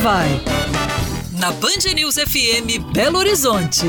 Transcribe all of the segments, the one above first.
vai. Na Band News FM Belo Horizonte.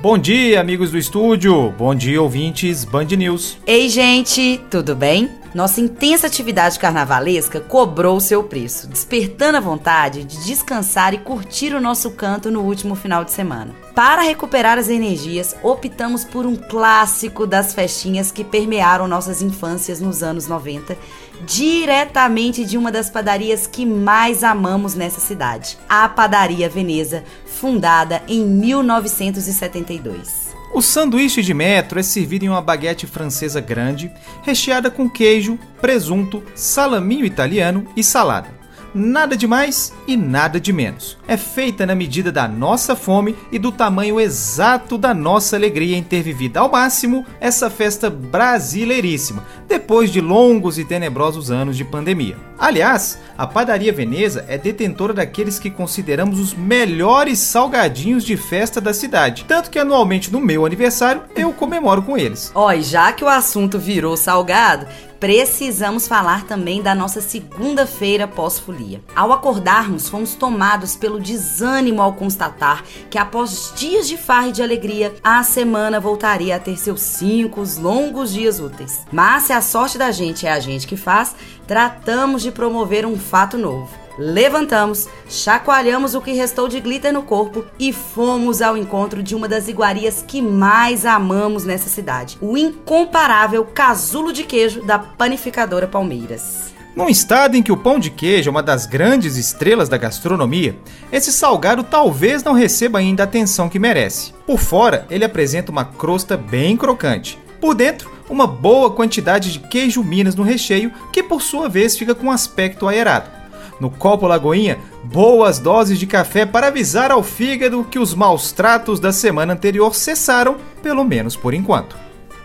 Bom dia, amigos do estúdio. Bom dia, ouvintes Band News. Ei, gente, tudo bem? Nossa intensa atividade carnavalesca cobrou seu preço, despertando a vontade de descansar e curtir o nosso canto no último final de semana. Para recuperar as energias, optamos por um clássico das festinhas que permearam nossas infâncias nos anos 90, diretamente de uma das padarias que mais amamos nessa cidade, a Padaria Veneza, fundada em 1972. O sanduíche de metro é servido em uma baguete francesa grande, recheada com queijo, presunto, salaminho italiano e salada nada de mais e nada de menos. É feita na medida da nossa fome e do tamanho exato da nossa alegria em ter vivido ao máximo essa festa brasileiríssima, depois de longos e tenebrosos anos de pandemia. Aliás, a Padaria Veneza é detentora daqueles que consideramos os melhores salgadinhos de festa da cidade, tanto que anualmente no meu aniversário eu comemoro com eles. Ó, e já que o assunto virou salgado, precisamos falar também da nossa segunda-feira pós-folia. Ao acordarmos, fomos tomados pelo desânimo ao constatar que após dias de farra e de alegria, a semana voltaria a ter seus cinco longos dias úteis. Mas se a sorte da gente é a gente que faz, tratamos de promover um fato novo Levantamos, chacoalhamos o que restou de glitter no corpo e fomos ao encontro de uma das iguarias que mais amamos nessa cidade: o incomparável casulo de queijo da panificadora Palmeiras. Num estado em que o pão de queijo é uma das grandes estrelas da gastronomia, esse salgado talvez não receba ainda a atenção que merece. Por fora, ele apresenta uma crosta bem crocante. Por dentro, uma boa quantidade de queijo Minas no recheio, que por sua vez fica com um aspecto aerado no copo Lagoinha boas doses de café para avisar ao fígado que os maus tratos da semana anterior cessaram, pelo menos por enquanto.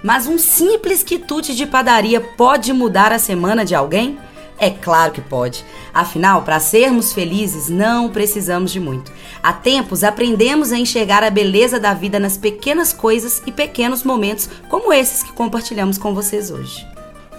Mas um simples quitute de padaria pode mudar a semana de alguém? É claro que pode. Afinal, para sermos felizes, não precisamos de muito. Há tempos aprendemos a enxergar a beleza da vida nas pequenas coisas e pequenos momentos como esses que compartilhamos com vocês hoje.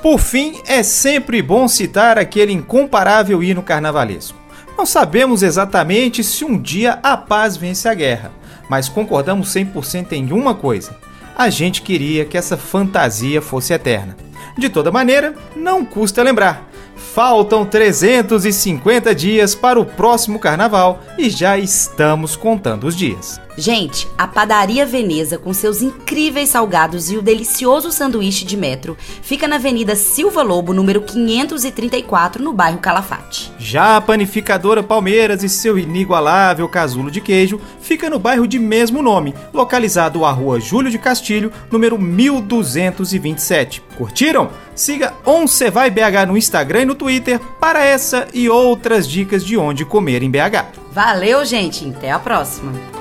Por fim, é sempre bom citar aquele incomparável hino carnavalesco. Não sabemos exatamente se um dia a paz vence a guerra, mas concordamos 100% em uma coisa: a gente queria que essa fantasia fosse eterna. De toda maneira, não custa lembrar. Faltam 350 dias para o próximo carnaval e já estamos contando os dias. Gente, a Padaria Veneza, com seus incríveis salgados e o delicioso sanduíche de metro, fica na Avenida Silva Lobo, número 534, no bairro Calafate. Já a Panificadora Palmeiras e seu inigualável casulo de queijo fica no bairro de mesmo nome, localizado à rua Júlio de Castilho, número 1227. Curtiram? Siga Once Vai BH no Instagram e no Twitter para essa e outras dicas de onde comer em BH. Valeu, gente! Até a próxima!